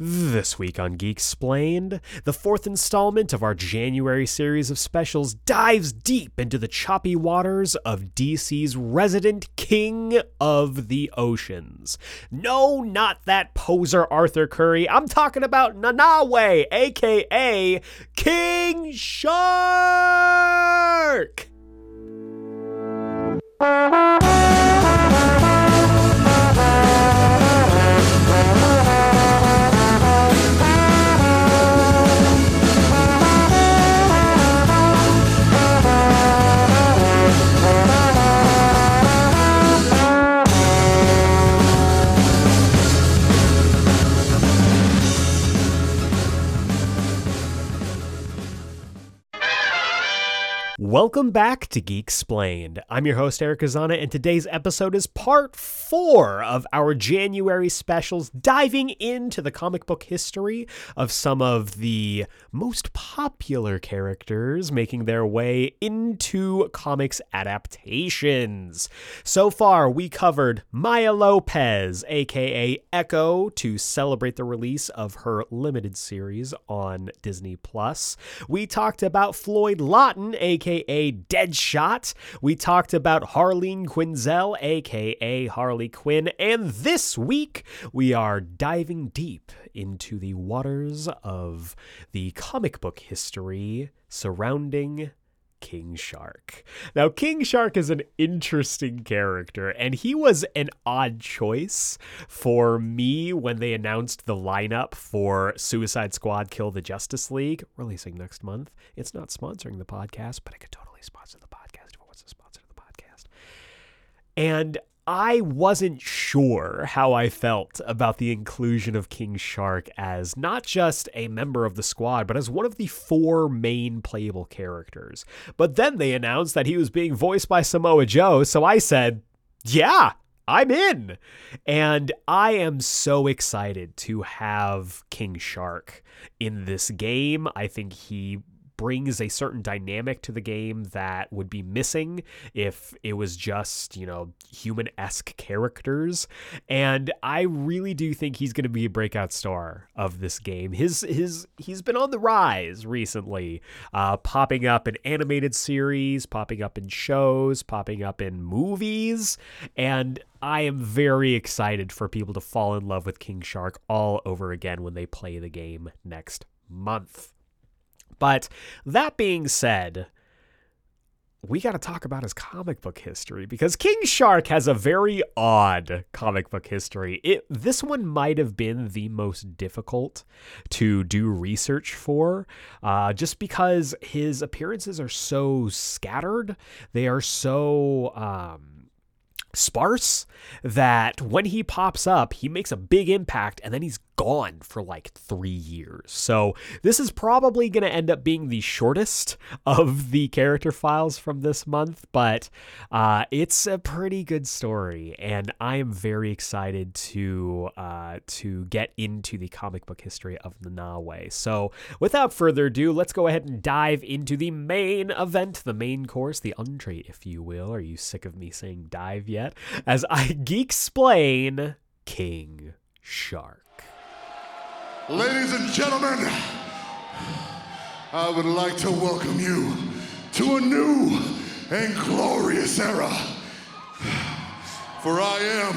This week on Geeksplained, the fourth installment of our January series of specials dives deep into the choppy waters of DC's resident king of the oceans. No, not that poser Arthur Curry. I'm talking about Nanaue, aka King Shark! Welcome back to Geeksplained. I'm your host, Eric Azana, and today's episode is part four of our January specials, diving into the comic book history of some of the most popular characters making their way into comics adaptations. So far, we covered Maya Lopez, aka Echo, to celebrate the release of her limited series on Disney Plus. We talked about Floyd Lawton, aka aka Deadshot. We talked about Harleen Quinzel, aka Harley Quinn. And this week, we are diving deep into the waters of the comic book history surrounding King Shark. Now, King Shark is an interesting character, and he was an odd choice for me when they announced the lineup for Suicide Squad Kill the Justice League, releasing next month. It's not sponsoring the podcast, but it could totally sponsor the podcast if it sponsor of the podcast. And I wasn't sure how I felt about the inclusion of King Shark as not just a member of the squad, but as one of the four main playable characters. But then they announced that he was being voiced by Samoa Joe, so I said, yeah, I'm in. And I am so excited to have King Shark in this game. I think he brings a certain dynamic to the game that would be missing if it was just, you know, human esque characters. And I really do think he's going to be a breakout star of this game. His, his, he's been on the rise recently, uh, popping up in animated series, popping up in shows, popping up in movies. And I am very excited for people to fall in love with King Shark all over again when they play the game next month. But that being said, we got to talk about his comic book history because King Shark has a very odd comic book history. It this one might have been the most difficult to do research for, uh, just because his appearances are so scattered. They are so. Um, sparse that when he pops up, he makes a big impact and then he's gone for like three years. So this is probably going to end up being the shortest of the character files from this month, but uh, it's a pretty good story, and I am very excited to uh, to get into the comic book history of the Nanaue. So without further ado, let's go ahead and dive into the main event, the main course, the entree, if you will. Are you sick of me saying dive yet? As I geeksplain King Shark. Ladies and gentlemen, I would like to welcome you to a new and glorious era. For I am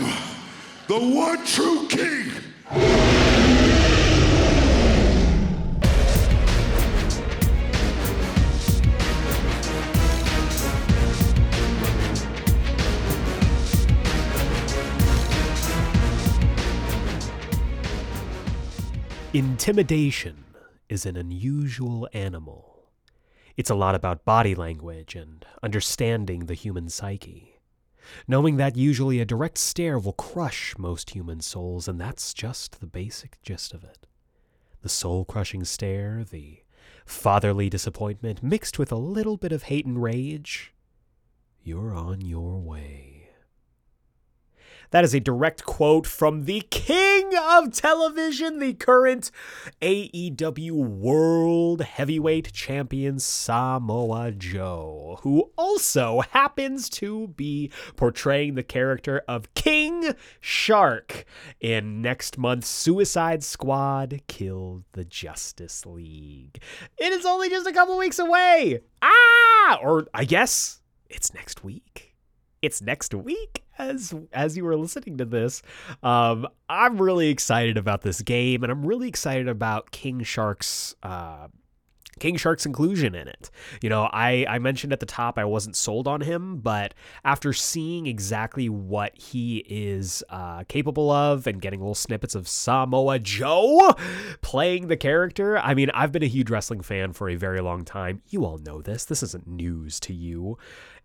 the one true king. Intimidation is an unusual animal. It's a lot about body language and understanding the human psyche. Knowing that usually a direct stare will crush most human souls, and that's just the basic gist of it. The soul crushing stare, the fatherly disappointment mixed with a little bit of hate and rage. You're on your way. That is a direct quote from the king of television, the current AEW World Heavyweight Champion Samoa Joe, who also happens to be portraying the character of King Shark in next month's Suicide Squad Kill the Justice League. It is only just a couple weeks away. Ah! Or I guess it's next week it's next week as as you were listening to this. Um, I'm really excited about this game, and I'm really excited about King Shark's. Uh, King Shark's inclusion in it. You know, I, I mentioned at the top I wasn't sold on him, but after seeing exactly what he is uh, capable of and getting little snippets of Samoa Joe playing the character, I mean, I've been a huge wrestling fan for a very long time. You all know this. This isn't news to you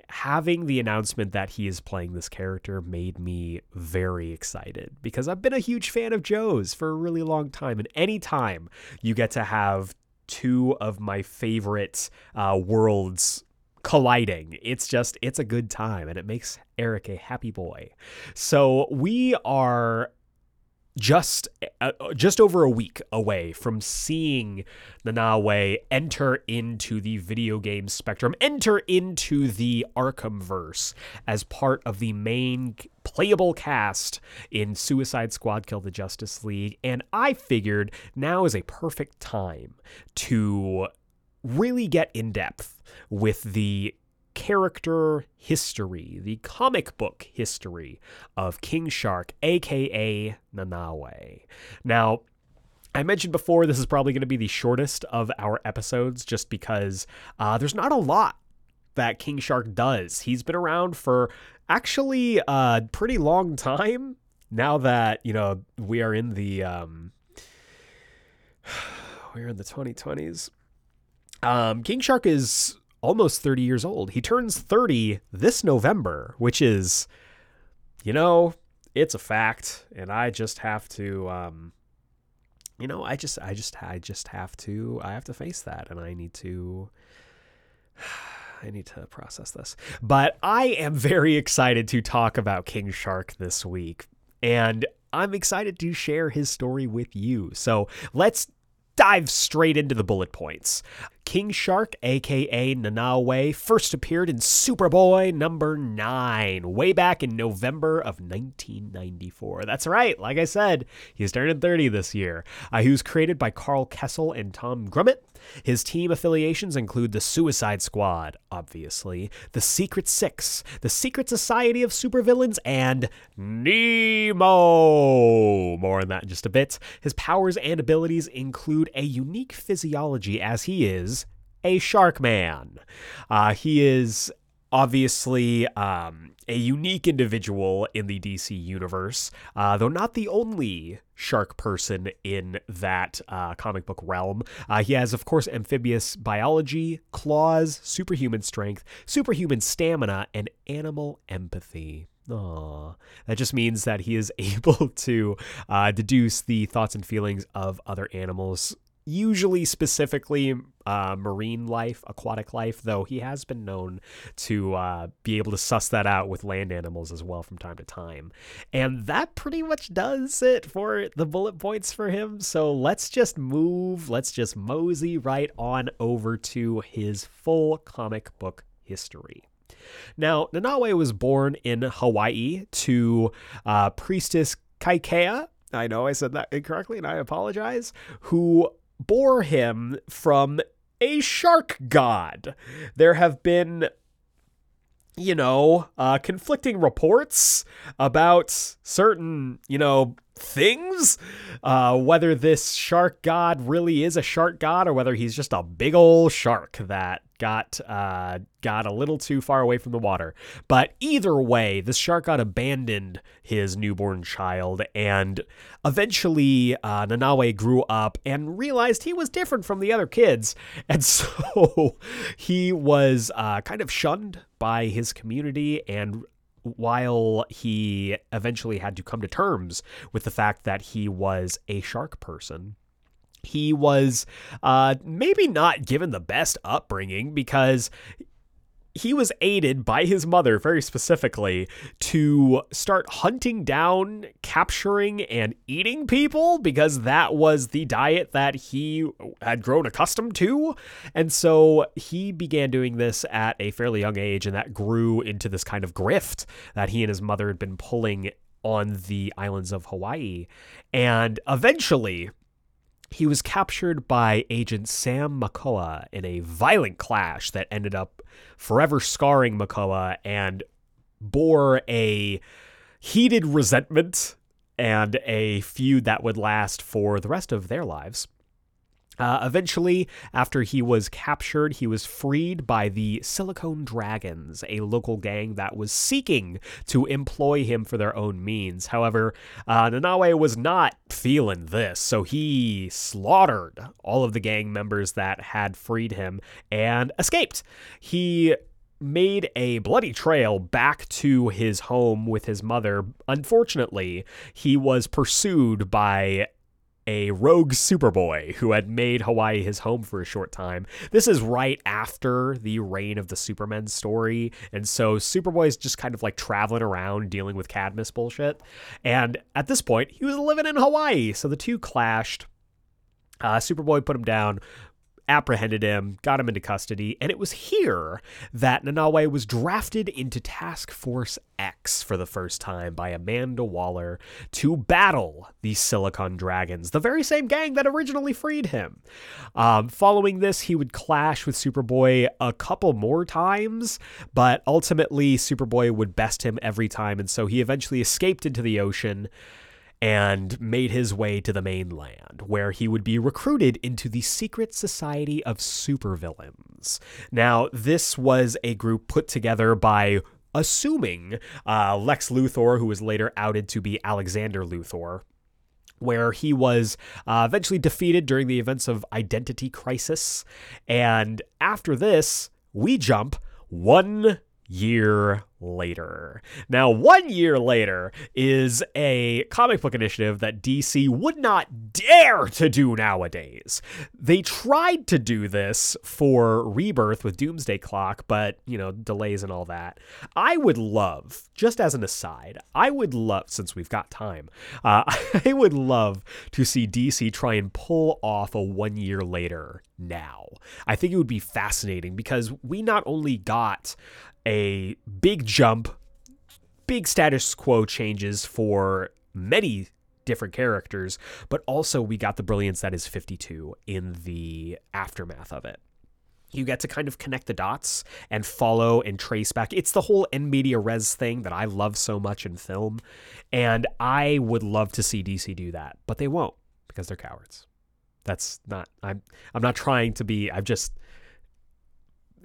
having the announcement that he is playing this character made me very excited because I've been a huge fan of Joe's for a really long time. And anytime you get to have two of my favorite uh, worlds colliding. It's just, it's a good time and it makes Eric a happy boy. So we are just uh, just over a week away from seeing Nanaue enter into the video game spectrum, enter into the Arkhamverse as part of the main playable cast in Suicide Squad Kill the Justice League, and I figured now is a perfect time to really get in depth with the character history, the comic book history of King Shark, aka Nanaue. Now, I mentioned before this is probably going to be the shortest of our episodes just because uh, there's not a lot that King Shark does. He's been around for actually a pretty long time now that, you know, we are in the um we're in the 2020s. Um King Shark is almost 30 years old. He turns 30 this November, which is, you know, it's a fact, and I just have to, um, you know, I just, I just, I just have to, I have to face that, and I need to. I need to process this. But I am very excited to talk about King Shark this week. And I'm excited to share his story with you. So let's dive straight into the bullet points. King Shark, aka Nanaue, first appeared in Superboy number 9, way back in November of 1994. That's right, like I said, he's turning 30 this year. Uh, he was created by Karl Kesel and Tom Grummett. His team affiliations include the Suicide Squad, obviously, the Secret Six, the Secret Society of Supervillains, and Nemo. More on that in just a bit. His powers and abilities include a unique physiology as he is a shark man. Uh, he is obviously um, a unique individual in the DC universe, uh, though not the only shark person in that uh, comic book realm. Uh, he has, of course, amphibious biology, claws, superhuman strength, superhuman stamina, and animal empathy. Aww. That just means that he is able to uh, deduce the thoughts and feelings of other animals usually specifically uh, marine life, aquatic life, though he has been known to uh, be able to suss that out with land animals as well from time to time. And that pretty much does it for the bullet points for him. So let's just move, let's just mosey right on over to his full comic book history. Now, Nanaue was born in Hawaii to uh, Priestess Kaikea. I know I said that incorrectly and I apologize. Who bore him from a shark god. There have been you know, uh, conflicting reports about certain, you know, things. Uh, whether this shark god really is a shark god or whether he's just a big old shark that got uh, got a little too far away from the water. But either way, this shark god abandoned his newborn child, and eventually uh, Nanaue grew up and realized he was different from the other kids, and so he was uh, kind of shunned by his community and while he eventually had to come to terms with the fact that he was a shark person he was uh, maybe not given the best upbringing because he was aided by his mother very specifically to start hunting down, capturing, and eating people because that was the diet that he had grown accustomed to. And so he began doing this at a fairly young age, and that grew into this kind of grift that he and his mother had been pulling on the islands of Hawaii. And eventually, he was captured by Agent Sam Makoa in a violent clash that ended up forever scarring Makoa and bore a heated resentment and a feud that would last for the rest of their lives. Uh, eventually, after he was captured, he was freed by the Silicon Dragons, a local gang that was seeking to employ him for their own means. However, uh, Nanaue was not feeling this, so he slaughtered all of the gang members that had freed him and escaped. He made a bloody trail back to his home with his mother. Unfortunately, he was pursued by a rogue Superboy who had made Hawaii his home for a short time. This is right after the reign of the Superman story, and so Superboy is just kind of like traveling around dealing with Cadmus bullshit. And at this point, he was living in Hawaii, so the two clashed. Uh, Superboy put him down, apprehended him, got him into custody, and it was here that Nanaue was drafted into Task Force X for the first time by Amanda Waller to battle the Silicon Dragons, the very same gang that originally freed him. Um, following this, he would clash with Superboy a couple more times, but ultimately Superboy would best him every time, and so he eventually escaped into the ocean and made his way to the mainland, where he would be recruited into the Secret Society of Supervillains. Now, this was a group put together by assuming uh, Lex Luthor, who was later outed to be Alexander Luthor, where he was uh, eventually defeated during the events of Identity Crisis. And after this, we jump one year later. Now, one year later is a comic book initiative that DC would not dare to do nowadays. They tried to do this for Rebirth with Doomsday Clock, but, you know, delays and all that. I would love, just as an aside, I would love, since we've got time, uh, I would love to see DC try and pull off a one year later now. I think it would be fascinating because we not only got a big jump, big status quo changes for many different characters, but also we got the brilliance that is 52 in the aftermath of it. You get to kind of connect the dots and follow and trace back. It's the whole in media res thing that I love so much in film. And I would love to see DC do that, but they won't because they're cowards. That's not I'm I'm not trying to be I've just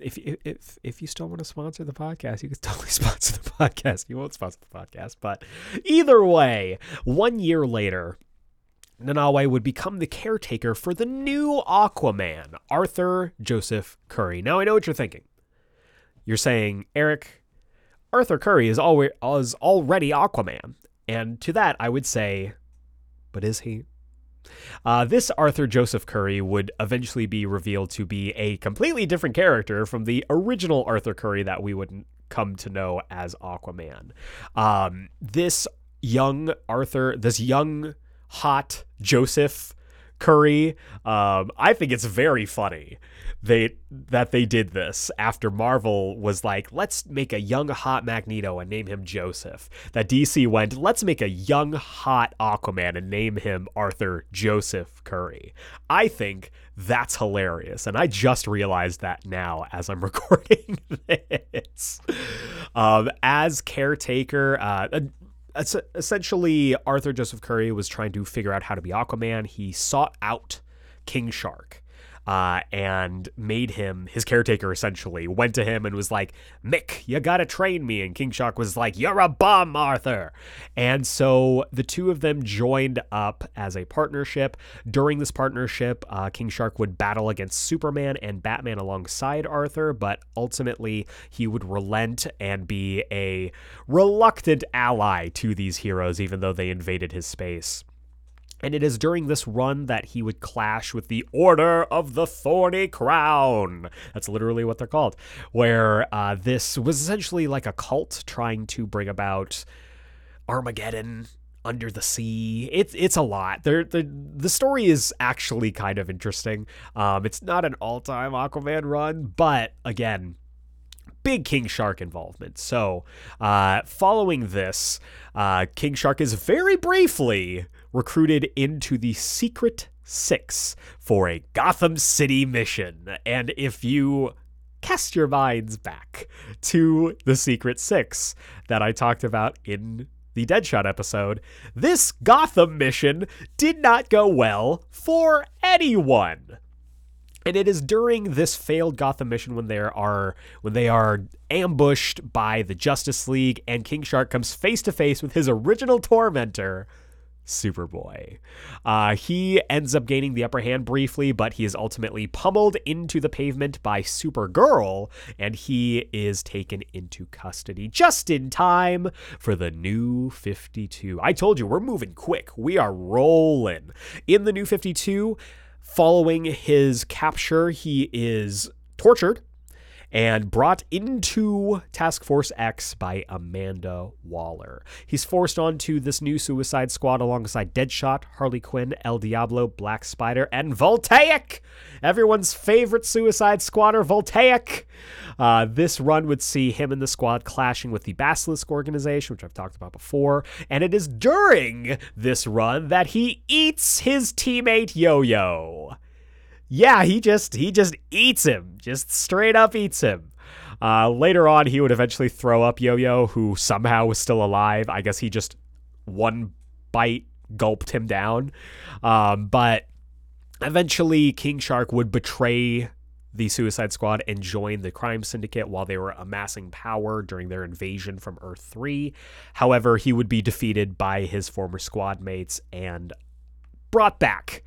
if if if you still want to sponsor the podcast, you can totally sponsor the podcast. You won't sponsor the podcast, but either way, one year later, Nanaue would become the caretaker for the new Aquaman, Arthur Joseph Curry. Now I know what you're thinking. You're saying, Eric, Arthur Curry is always is already Aquaman, and to that I would say, but is he? Uh, this Arthur Joseph Curry would eventually be revealed to be a completely different character from the original Arthur Curry that we would come to know as Aquaman. Um, this young Arthur, this young, hot Joseph Curry, um, I think it's very funny they that they did this after Marvel was like, let's make a young hot Magneto and name him Joseph. That DC went, let's make a young hot Aquaman and name him Arthur Joseph Curry. I think that's hilarious, and I just realized that now as I'm recording this. Um, as caretaker, uh, essentially Arthur Joseph Curry was trying to figure out how to be Aquaman. He sought out King Shark uh, and made him his caretaker essentially. Went to him and was like, Mick, you gotta train me. And King Shark was like, You're a bum, Arthur. And so the two of them joined up as a partnership. During this partnership, uh, King Shark would battle against Superman and Batman alongside Arthur, but ultimately he would relent and be a reluctant ally to these heroes, even though they invaded his space. And it is during this run that he would clash with the Order of the Thorny Crown. That's literally what they're called. Where uh, this was essentially like a cult trying to bring about Armageddon under the sea. It's it's a lot. There the the story is actually kind of interesting. Um, it's not an all time Aquaman run, but again, big King Shark involvement. So, uh, following this, uh, King Shark is very briefly recruited into the Secret Six for a Gotham City mission. And if you cast your minds back to the Secret Six that I talked about in the Deadshot episode, this Gotham mission did not go well for anyone. And it is during this failed Gotham mission when they are when they are ambushed by the Justice League and King Shark comes face to face with his original tormentor, Superboy. Uh, he ends up gaining the upper hand briefly, but he is ultimately pummeled into the pavement by Supergirl, and he is taken into custody just in time for the new 52. I told you, we're moving quick. We are rolling. In the new 52, following his capture, he is tortured and brought into Task Force X by Amanda Waller. He's forced onto this new Suicide Squad alongside Deadshot, Harley Quinn, El Diablo, Black Spider, and Voltaic! Everyone's favorite Suicide Squatter, Voltaic! Uh, this run would see him and the squad clashing with the Basilisk organization, which I've talked about before, and it is during this run that he eats his teammate Yo Yo yeah, he just he just eats him, just straight up eats him. Uh, later on, he would eventually throw up Yo-Yo, who somehow was still alive. I guess he just one bite gulped him down. Um, but eventually, King Shark would betray the Suicide Squad and join the crime syndicate while they were amassing power during their invasion from Earth 3. However, he would be defeated by his former squad mates and brought back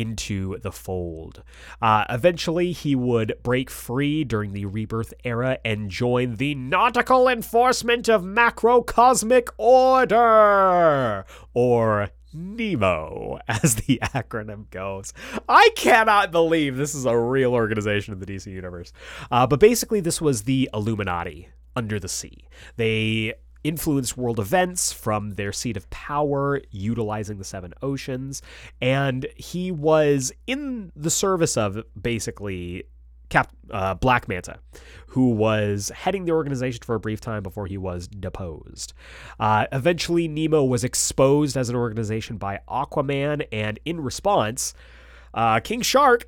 into the fold. Uh, eventually, he would break free during the Rebirth era and join the Nautical Enforcement of Macrocosmic Order, or NEMO, as the acronym goes. I cannot believe this is a real organization in the DC universe. Uh, but basically, this was the Illuminati under the sea. They influenced world events from their seat of power, utilizing the seven oceans. And he was in the service of basically Cap uh, Black Manta, who was heading the organization for a brief time before he was deposed. Uh, eventually, Nemo was exposed as an organization by Aquaman, and in response, uh, King Shark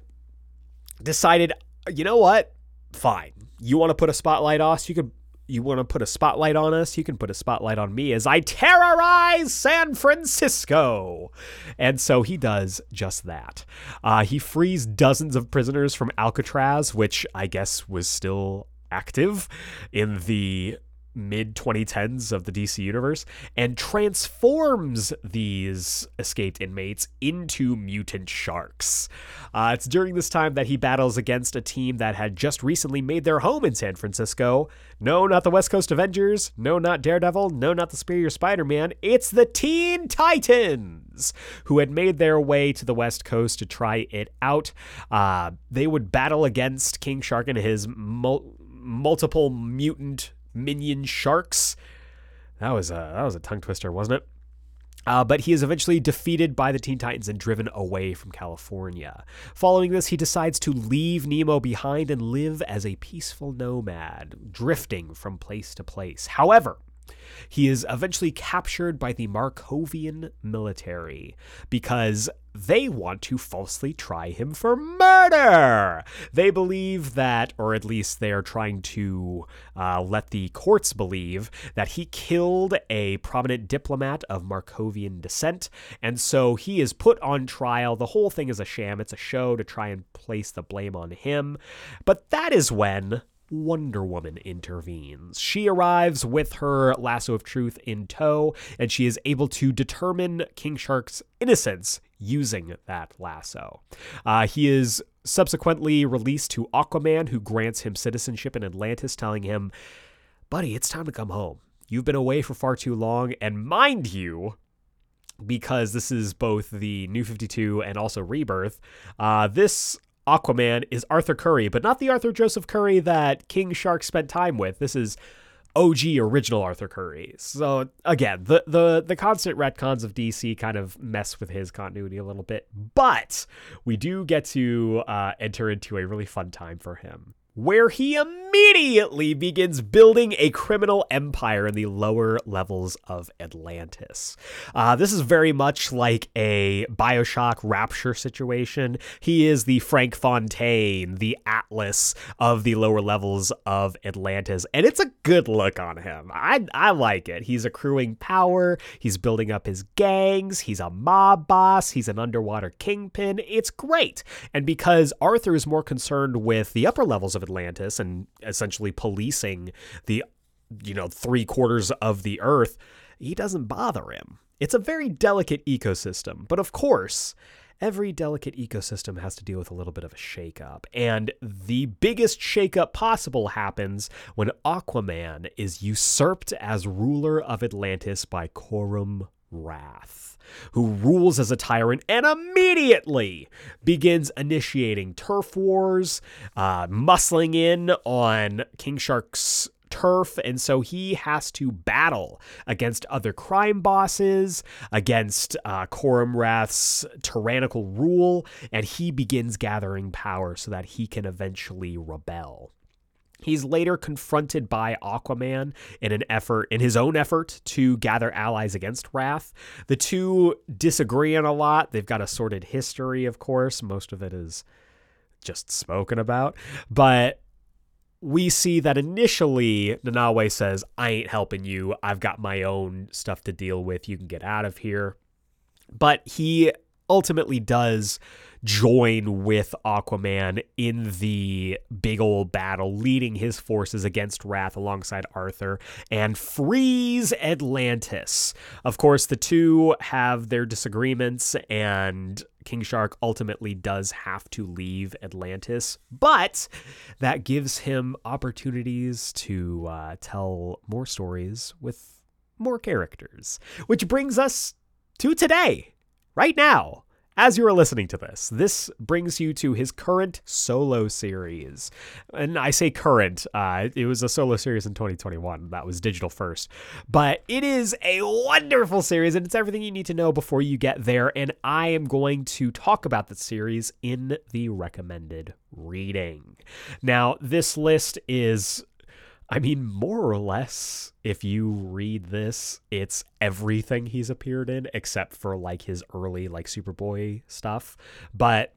decided, you know what? Fine. You want to put a spotlight on us? You could you want to put a spotlight on us, you can put a spotlight on me as I terrorize San Francisco. And so he does just that. Uh, he frees dozens of prisoners from Alcatraz, which I guess was still active in the mid 2010s of the DC universe and transforms these escaped inmates into mutant sharks. Uh, it's during this time that he battles against a team that had just recently made their home in San Francisco. No, not the West Coast Avengers. No, not Daredevil. No, not the Superior Spider Man. It's the Teen Titans, who had made their way to the West Coast to try it out. Uh, they would battle against King Shark and his mul- multiple mutant minion sharks. That was a that was a tongue twister, wasn't it? Uh, but he is eventually defeated by the Teen Titans and driven away from California. Following this, he decides to leave Nemo behind and live as a peaceful nomad, drifting from place to place. However, he is eventually captured by the Markovian military because they want to falsely try him for murder. They believe that, or at least they are trying to uh, let the courts believe, that he killed a prominent diplomat of Markovian descent. And so he is put on trial. The whole thing is a sham, it's a show to try and place the blame on him. But that is when Wonder Woman intervenes. She arrives with her lasso of truth in tow, and she is able to determine King Shark's innocence using that lasso. Uh, he is subsequently released to Aquaman, who grants him citizenship in Atlantis, telling him, Buddy, it's time to come home. You've been away for far too long, and mind you, because this is both the New 52 and also Rebirth. Uh, this Aquaman is Arthur Curry, but not the Arthur Joseph Curry that King Shark spent time with. This is OG original Arthur Curry. So again, the the the constant retcons of DC kind of mess with his continuity a little bit, but we do get to uh, enter into a really fun time for him where he immediately begins building a criminal empire in the lower levels of Atlantis. Uh, this is very much like a Bioshock Rapture situation. He is the Frank Fontaine, the Atlas of the lower levels of Atlantis, and it's a good look on him. I, I like it. He's accruing power, he's building up his gangs, he's a mob boss, he's an underwater kingpin. It's great. And because Arthur is more concerned with the upper levels of of Atlantis and essentially policing the you know three quarters of the earth he doesn't bother him it's a very delicate ecosystem but of course every delicate ecosystem has to deal with a little bit of a shakeup. And the biggest shakeup possible happens when Aquaman is usurped as ruler of Atlantis by Corum Rath who rules as a tyrant and immediately begins initiating turf wars, uh, muscling in on King Shark's turf, and so he has to battle against other crime bosses, against uh, Corum Rath's tyrannical rule, and he begins gathering power so that he can eventually rebel. He's later confronted by Aquaman in an effort, in his own effort to gather allies against Rath. The two disagree on a lot. They've got a sordid history, of course. Most of it is just spoken about. But we see that initially Nanaue says, I ain't helping you. I've got my own stuff to deal with. You can get out of here. But he ultimately does join with Aquaman in the big old battle, leading his forces against Rath alongside Arthur and frees Atlantis. Of course, the two have their disagreements, and King Shark ultimately does have to leave Atlantis, but that gives him opportunities to uh, tell more stories with more characters. Which brings us to today, right now as you are listening to this, this brings you to his current solo series. And I say current, uh, it was a solo series in 2021 that was digital first. But it is a wonderful series, and it's everything you need to know before you get there. And I am going to talk about the series in the recommended reading. Now, this list is I mean, more or less, if you read this, it's everything he's appeared in except for like his early like Superboy stuff. But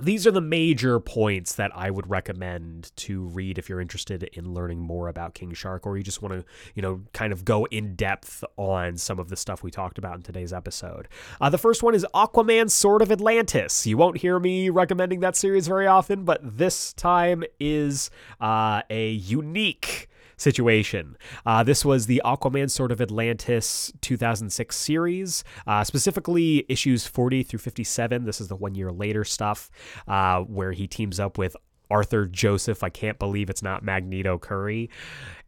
these are the major points that I would recommend to read if you're interested in learning more about King Shark or you just want to, you know, kind of go in depth on some of the stuff we talked about in today's episode. Uh, the first one is Aquaman Sword of Atlantis. You won't hear me recommending that series very often, but this time is uh, a unique situation. Uh, this was the Aquaman Sword of Atlantis 2006 series, uh, specifically issues 40 through 57. This is the one year later stuff uh, where he teams up with Arthur Joseph. I can't believe it's not Magneto Curry.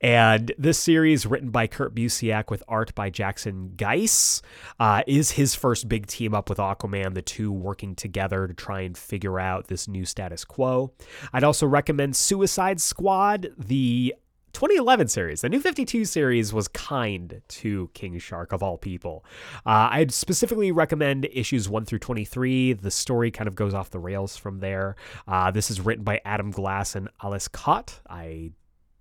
And this series, written by Kurt Busiek with art by Jackson Guice, uh, is his first big team up with Aquaman, the two working together to try and figure out this new status quo. I'd also recommend Suicide Squad, the 2011 series, the New 52 series was kind to King Shark of all people. Uh, I'd specifically recommend issues 1 through 23. The story kind of goes off the rails from there. Uh, this is written by Adam Glass and Ales Kot. I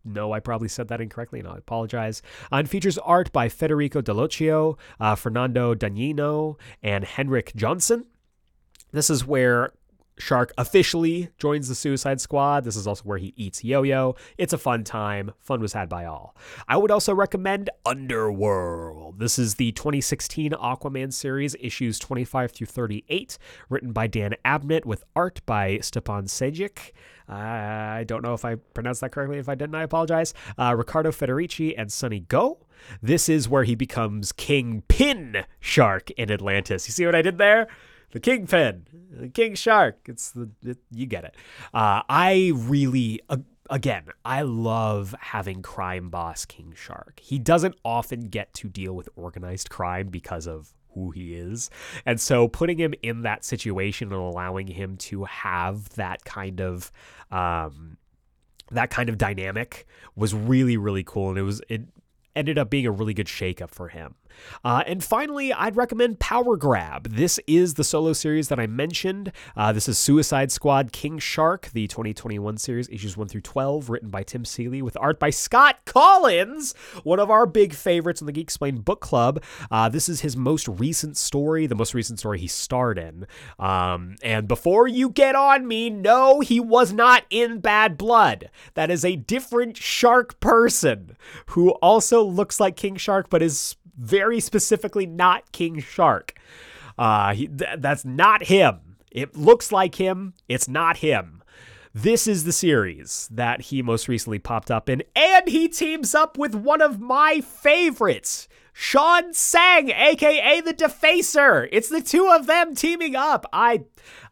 know I probably said that incorrectly, and I apologize. Uh, and features art by Federico Dallocchio, uh, Fernando Dagnino, and Henrik Jonsson. This is where Shark officially joins the Suicide Squad. This is also where he eats Yo Yo. It's a fun time. Fun was had by all. I would also recommend Underworld. This is the 2016 Aquaman series, issues 25 through 38, written by Dan Abnett with art by Stjepan Sejic. I don't know if I pronounced that correctly. If I didn't, I apologize. Uh, Riccardo Federici and Sunny Gho. This is where he becomes King Pin Shark in Atlantis. You see what I did there? The kingpin, the king shark. It's the it, you get it. Uh, I really. Uh, again, I love having crime boss King Shark. He doesn't often get to deal with organized crime because of who he is. And so putting him in that situation and allowing him to have that kind of um that kind of dynamic was really really cool and it was it ended up being a really good shakeup for him. Uh, and finally, I'd recommend Power Grab. This is the solo series that I mentioned. Uh, this is Suicide Squad King Shark, the 2021 series, issues 1 through 12, written by Tim Seeley with art by Scott Kolins, one of our big favorites in the Geeksplained book club. Uh, this is his most recent story, the most recent story he starred in. Um, and before you get on me, no, he was not in Bad Blood. That is a different shark person who also looks like King Shark, but is very specifically not King Shark. Uh, he, th- that's not him. It looks like him. It's not him. This is the series that he most recently popped up in, and he teams up with one of my favorites, Shawn Tsang, aka the Defacer. It's the two of them teaming up. I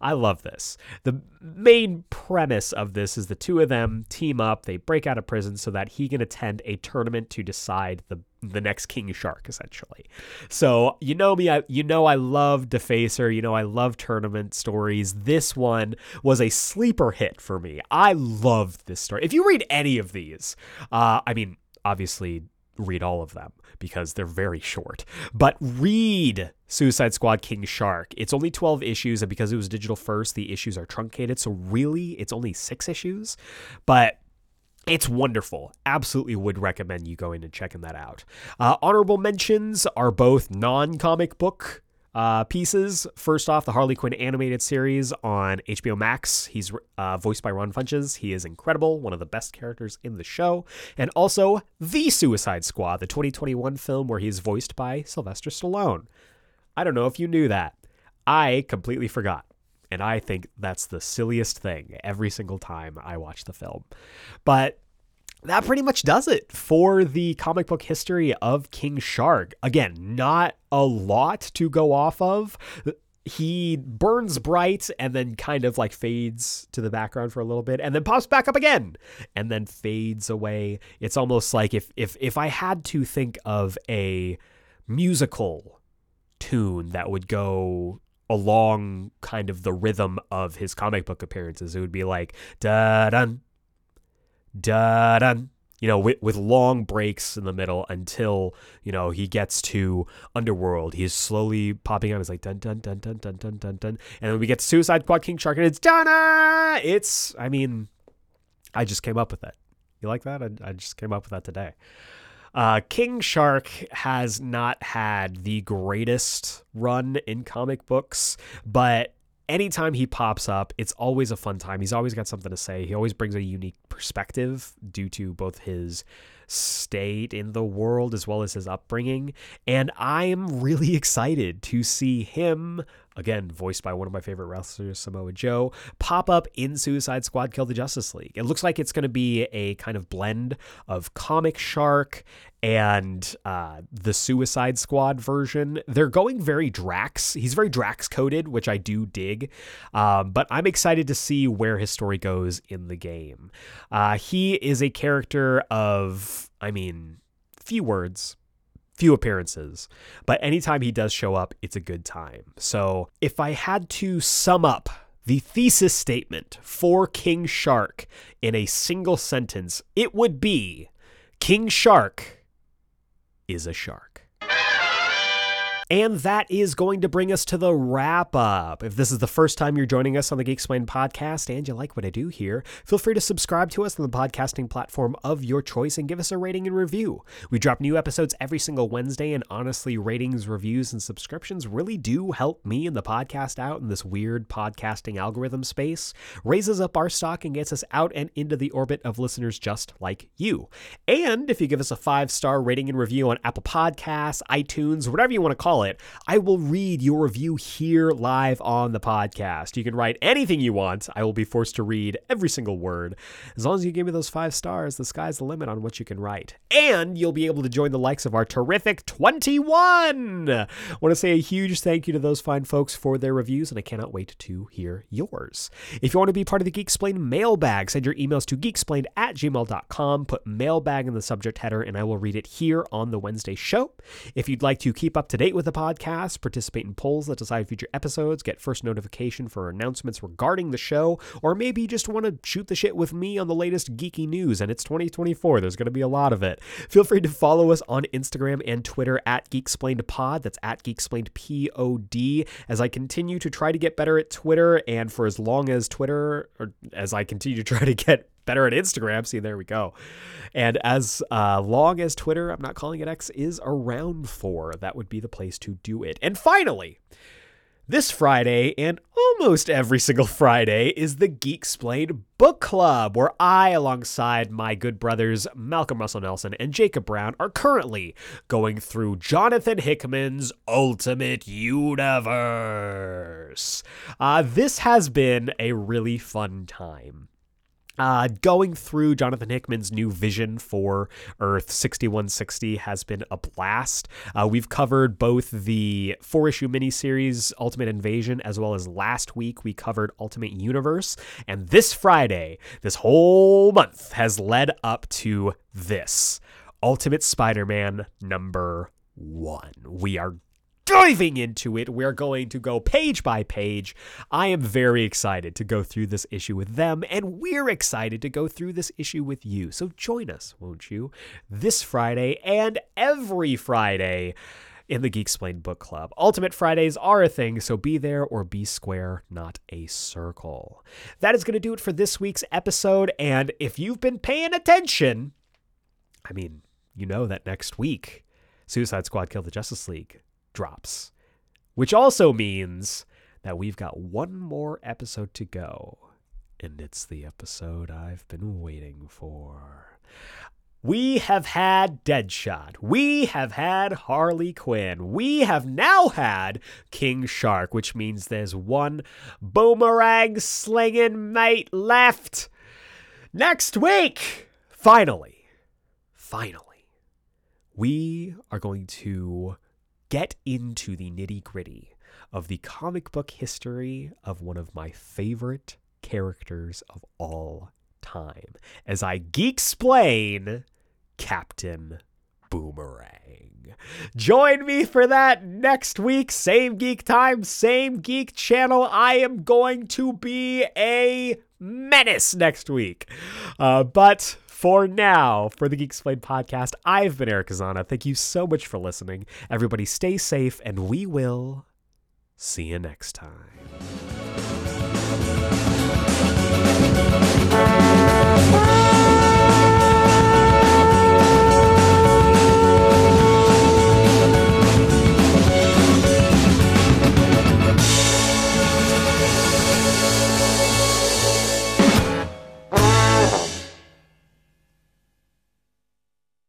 I love this. The main premise of this is the two of them team up, they break out of prison so that he can attend a tournament to decide the the next king shark essentially. So, you know me, I, you know I love Defacer, you know I love tournament stories. This one was a sleeper hit for me. I loved this story. If you read any of these, uh I mean, obviously read all of them because they're very short. But read Suicide Squad King Shark. It's only 12 issues, and because it was digital first, the issues are truncated. So, really, it's only six issues. But it's wonderful. Absolutely would recommend you going and checking that out. Uh, honorable mentions are both non comic book uh, pieces. First off, the Harley Quinn animated series on HBO Max. He's uh, voiced by Ron Funches. He is incredible, one of the best characters in the show. And also, The Suicide Squad, the 2021 film where he's voiced by Sylvester Stallone. I don't know if you knew that. I completely forgot. And I think that's the silliest thing every single time I watch the film. But that pretty much does it for the comic book history of King Shark. Again, not a lot to go off of. He burns bright and then kind of like fades to the background for a little bit and then pops back up again and then fades away. It's almost like if if if I had to think of a musical tune that would go along kind of the rhythm of his comic book appearances, it would be like da dun da dun you know, with, with long breaks in the middle until, you know, he gets to Underworld. He's slowly popping up. It's like dun dun dun dun dun dun dun dun. And then we get Suicide Squad King Shark and it's Donna. It's I mean, I just came up with it. You like that? I, I just came up with that today. Uh, King Shark has not had the greatest run in comic books, but anytime he pops up, it's always a fun time. He's always got something to say. He always brings a unique perspective due to both his state in the world as well as his upbringing. And I'm really excited to see him, again, voiced by one of my favorite wrestlers, Samoa Joe, pop up in Suicide Squad Kill the Justice League. It looks like it's going to be a kind of blend of Comic Shark and uh, the Suicide Squad version. They're going very Drax. He's very Drax coded, which I do dig. Um, but I'm excited to see where his story goes in the game. Uh, he is a character of, I mean, few words. Few appearances, but anytime he does show up, it's a good time. So, if I had to sum up the thesis statement for King Shark in a single sentence, it would be King Shark is a shark. And that is going to bring us to the wrap up. If this is the first time you're joining us on the Geeksplained podcast and you like what I do here, feel free to subscribe to us on the podcasting platform of your choice and give us a rating and review. We drop new episodes every single Wednesday, and honestly, ratings, reviews, and subscriptions really do help me and the podcast out in this weird podcasting algorithm space, raises up our stock, and gets us out and into the orbit of listeners just like you. And if you give us a five star rating and review on Apple Podcasts, iTunes, whatever you want to call it, I will read your review here live on the podcast. You can write anything you want. I will be forced to read every single word. As long as you give me those five stars, the sky's the limit on what you can write. And you'll be able to join the likes of our terrific 21. I want to say a huge thank you to those fine folks for their reviews, and I cannot wait to hear yours. If you want to be part of the Geeksplained mailbag, send your emails to geeksplained at gmail.com, put mailbag in the subject header, and I will read it here on the Wednesday show. If you'd like to keep up to date with the podcast, participate in polls that decide future episodes, get first notification for announcements regarding the show, or maybe just want to shoot the shit with me on the latest geeky news, and it's 2024. There's going to be a lot of it. Feel free to follow us on Instagram and Twitter at GeekSplainedPod. That's at GeekSplainedPod as I continue to try to get better at Twitter, and for as long as Twitter, or as I continue to try to get better at Instagram. See, there we go. And as uh, long as Twitter, I'm not calling it X, is around for, that would be the place to do it. And finally, this Friday and almost every single Friday is the Geeksplained Book Club, where I, alongside my good brothers Malcolm Russell Nelson and Jacob Brown, are currently going through Jonathan Hickman's Ultimate Universe. Uh, this has been a really fun time. Uh, going through Jonathan Hickman's new vision for Earth 6160 has been a blast. Uh, we've covered both the four issue miniseries Ultimate Invasion as well as last week we covered Ultimate Universe. And this Friday, this whole month has led up to this Ultimate Spider Man number one. We are diving into it. We're going to go page by page. I am very excited to go through this issue with them, and we're excited to go through this issue with you. So join us, won't you, this Friday and every Friday in the Geeksplained Book Club. Ultimate Fridays are a thing, so be there or be square, not a circle. That is going to do it for this week's episode, and if you've been paying attention, I mean, you know that next week, Suicide Squad Kill the Justice League drops, which also means that we've got one more episode to go. And it's the episode I've been waiting for. We have had Deadshot. We have had Harley Quinn. We have now had King Shark, which means there's one boomerang slinging mate left. Next week, finally, finally, we are going to get into the nitty gritty of the comic book history of one of my favorite characters of all time as I geeksplain Captain Boomerang. Join me for that next week. Same geek time, same geek channel. I am going to be a menace next week. Uh, but for now for the Geek podcast. I've been Eric Azana. Thank you so much for listening. Everybody stay safe, and we will see you next time.